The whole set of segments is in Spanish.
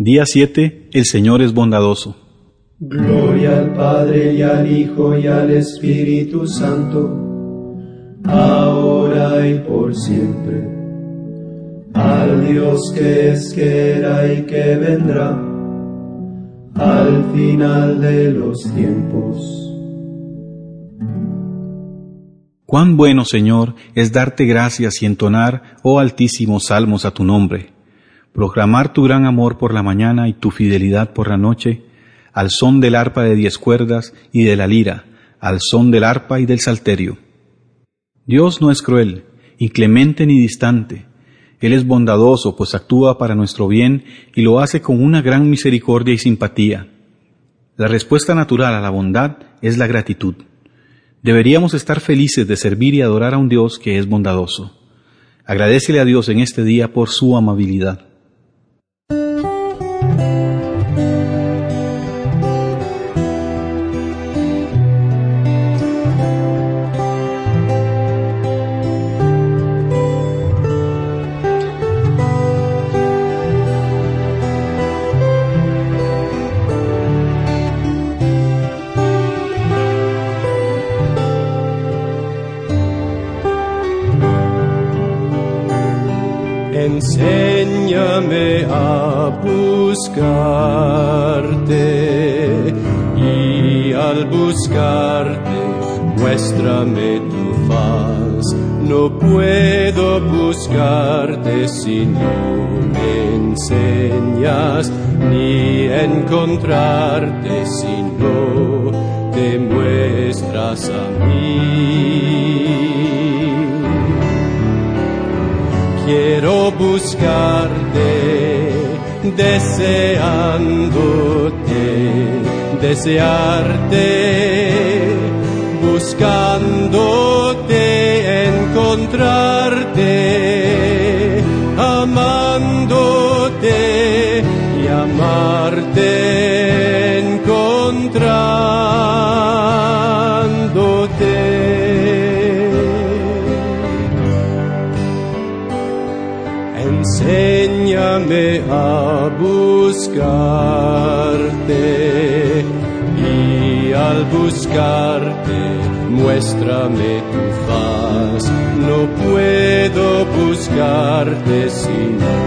Día 7. El Señor es bondadoso. Gloria al Padre y al Hijo y al Espíritu Santo, ahora y por siempre. Al Dios que es, que era y que vendrá, al final de los tiempos. Cuán bueno, Señor, es darte gracias y entonar, oh altísimos salmos, a tu nombre, proclamar tu gran amor por la mañana y tu fidelidad por la noche, al son del arpa de diez cuerdas y de la lira, al son del arpa y del salterio. Dios no es cruel, inclemente ni distante. Él es bondadoso, pues actúa para nuestro bien y lo hace con una gran misericordia y simpatía. La respuesta natural a la bondad es la gratitud. Deberíamos estar felices de servir y adorar a un Dios que es bondadoso. Agradecele a Dios en este día por su amabilidad. Enséñame a buscarte y al buscarte muéstrame tu faz. No puedo buscarte si no me enseñas, ni encontrarte si no te muestras a mí quiero buscarte, deseándote, desearte, buscándote, encontrarte, amándote y amarte, Enséñame a buscarte y al buscarte muéstrame tu faz. No puedo buscarte si no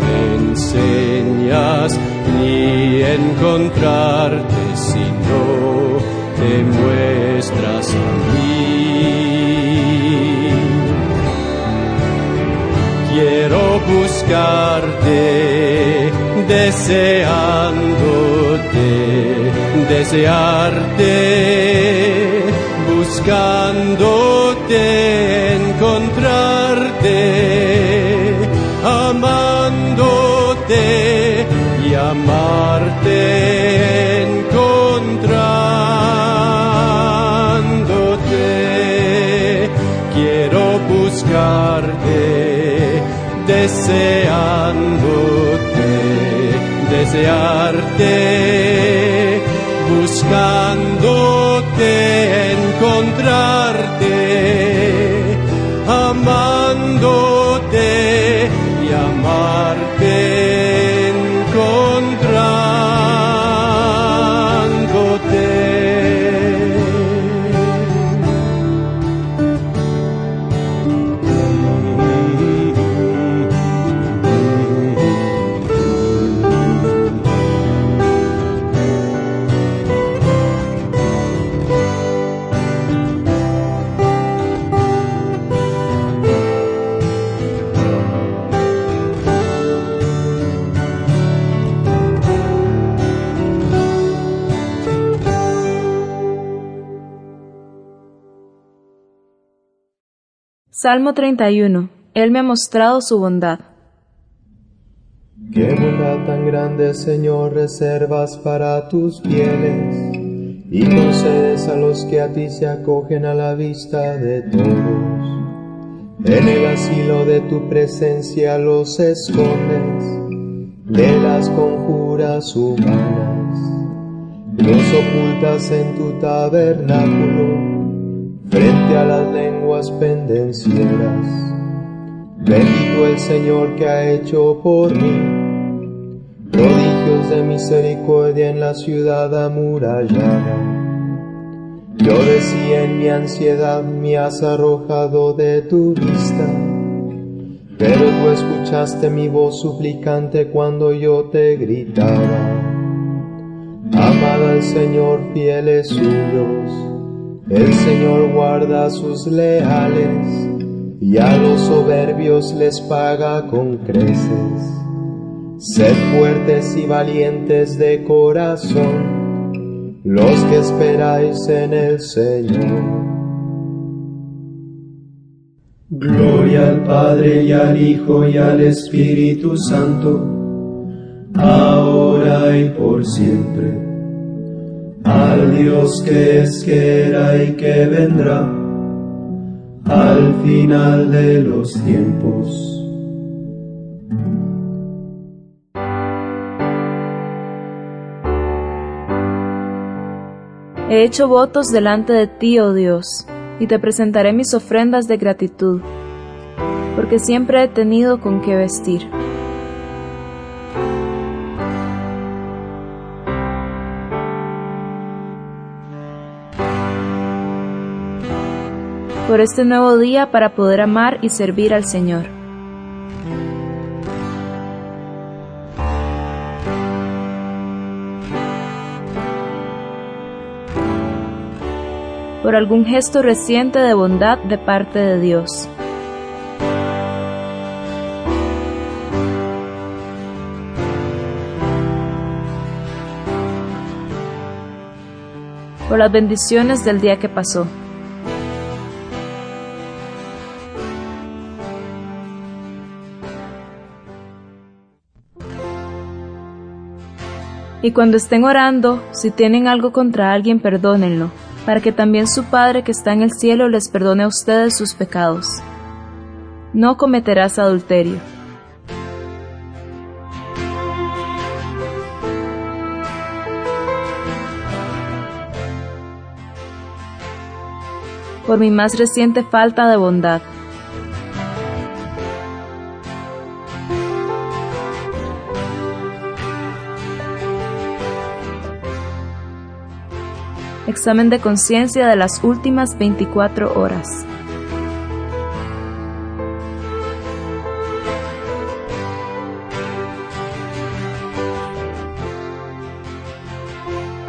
me enseñas ni encontrarte si no te muestras buscarte, deseándote, desearte, buscándote, encontrarte, amándote y amarte, deseándote, desearte, buscándote, encontrarte, amándote Salmo 31. Él me ha mostrado su bondad. Qué bondad tan grande, Señor, reservas para tus fieles y concedes a los que a ti se acogen a la vista de todos. En el asilo de tu presencia los escondes de las conjuras humanas. Los ocultas en tu tabernáculo frente a las lenguas pendencieras. Bendito el Señor que ha hecho por mí prodigio ojos de misericordia en la ciudad amurallada. Yo decía en mi ansiedad, me has arrojado de tu vista, pero tú escuchaste mi voz suplicante cuando yo te gritaba. Amada al Señor fieles suyos, el Señor guarda a sus leales y a los soberbios les paga con creces. Sed fuertes y valientes de corazón, los que esperáis en el Señor. Gloria al Padre y al Hijo y al Espíritu Santo, ahora y por siempre. Al Dios que es, que era y que vendrá, al final de los tiempos. He hecho votos delante de ti, oh Dios, y te presentaré mis ofrendas de gratitud, porque siempre he tenido con qué vestir. Por este nuevo día para poder amar y servir al Señor. por algún gesto reciente de bondad de parte de Dios. Por las bendiciones del día que pasó. Y cuando estén orando, si tienen algo contra alguien, perdónenlo para que también su Padre que está en el cielo les perdone a ustedes sus pecados. No cometerás adulterio. Por mi más reciente falta de bondad. Examen de conciencia de las últimas 24 horas.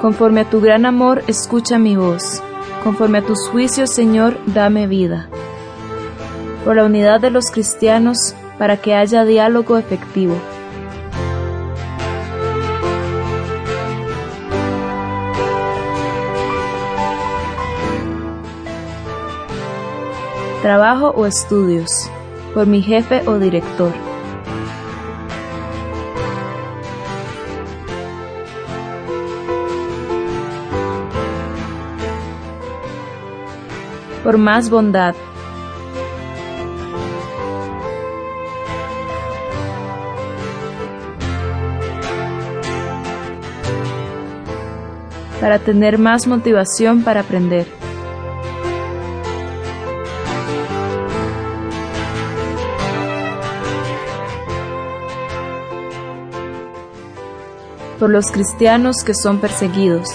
Conforme a tu gran amor, escucha mi voz. Conforme a tus juicios, Señor, dame vida. Por la unidad de los cristianos, para que haya diálogo efectivo. Trabajo o estudios, por mi jefe o director. Por más bondad. Para tener más motivación para aprender. Por los cristianos que son perseguidos.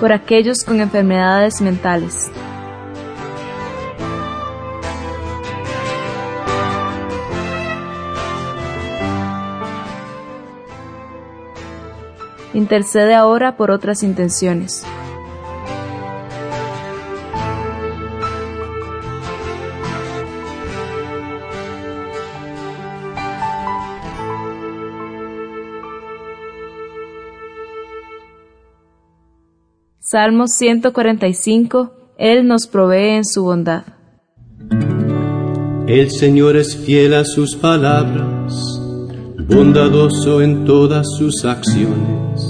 por aquellos con enfermedades mentales. Intercede ahora por otras intenciones. Salmo 145. Él nos provee en su bondad. El Señor es fiel a sus palabras, bondadoso en todas sus acciones.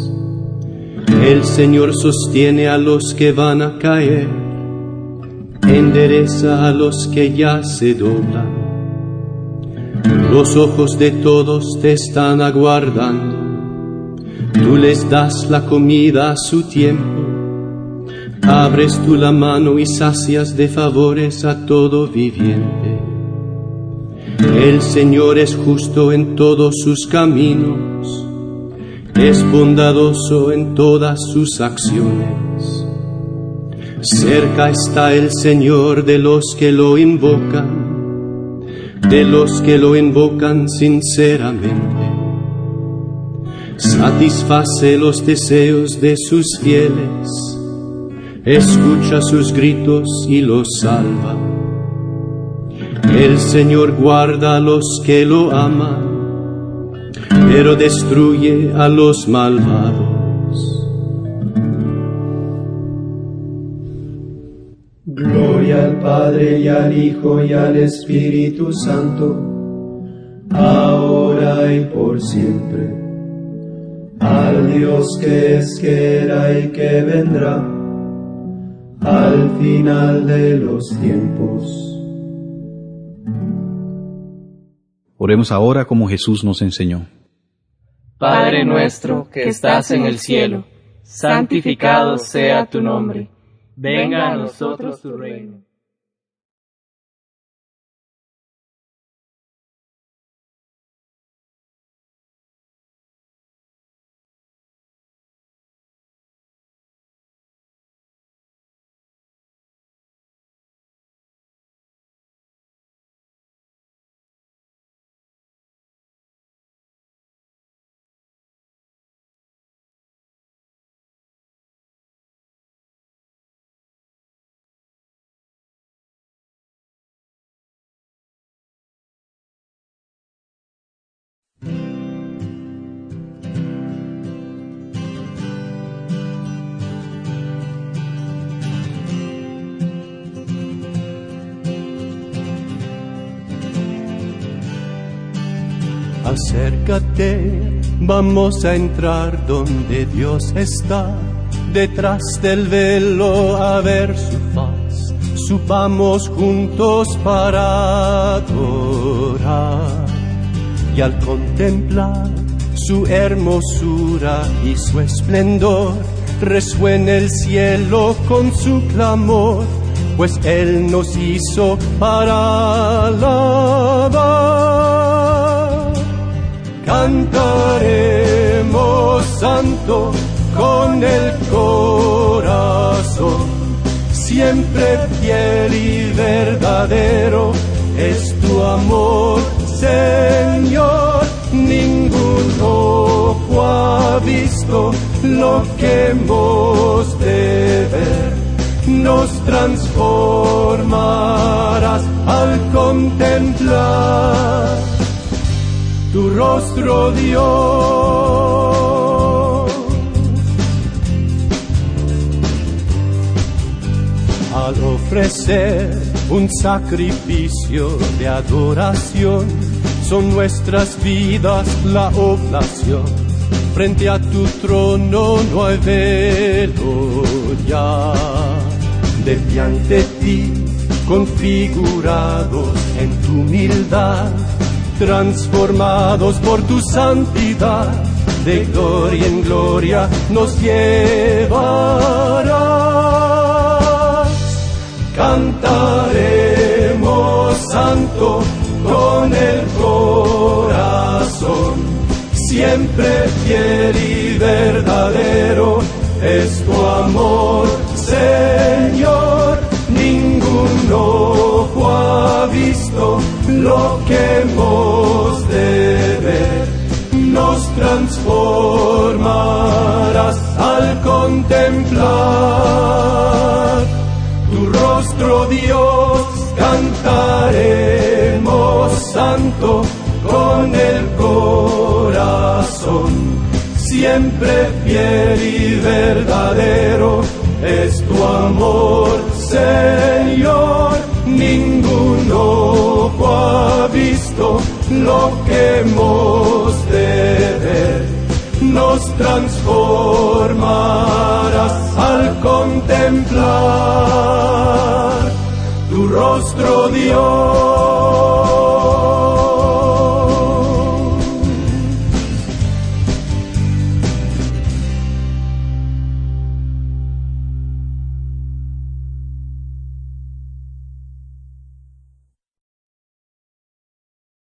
El Señor sostiene a los que van a caer, endereza a los que ya se doblan. Los ojos de todos te están aguardando, tú les das la comida a su tiempo Abres tú la mano y sacias de favores a todo viviente. El Señor es justo en todos sus caminos, es bondadoso en todas sus acciones. Cerca está el Señor de los que lo invocan, de los que lo invocan sinceramente. Satisface los deseos de sus fieles escucha sus gritos y los salva. El Señor guarda a los que lo aman, pero destruye a los malvados. Gloria al Padre y al Hijo y al Espíritu Santo, ahora y por siempre. Al Dios que es, que era y que vendrá al final de los tiempos. Oremos ahora como Jesús nos enseñó. Padre nuestro que estás en el cielo, santificado sea tu nombre. Venga a nosotros tu reino. Acércate, vamos a entrar donde Dios está, detrás del velo a ver su faz, subamos juntos para adorar. Y al contemplar su hermosura y su esplendor, resuena el cielo con su clamor, pues Él nos hizo para alabar cantaremos santo con el corazón, siempre fiel y verdadero es tu amor, Señor. Ningún ojo ha visto lo que hemos de ver. Nos transformarás al contemplar tu rostro Dios. Al ofrecer un sacrificio de adoración, son nuestras vidas la oblación. Frente a tu trono no hay velo ya. De ante ti, configurados en tu humildad, transformados por tu santidad, de gloria en gloria nos llevarás. Cantaremos santo con el corazón, siempre fiel y verdadero es tu amor, Señor. Lo que hemos de ver, nos transformarás al contemplar. Tu rostro, Dios, cantaremos santo con el corazón, siempre fiel y verdadero es tu amor, Señor lo que hemos de ver. Nos transformarás al contemplar tu rostro, Dios.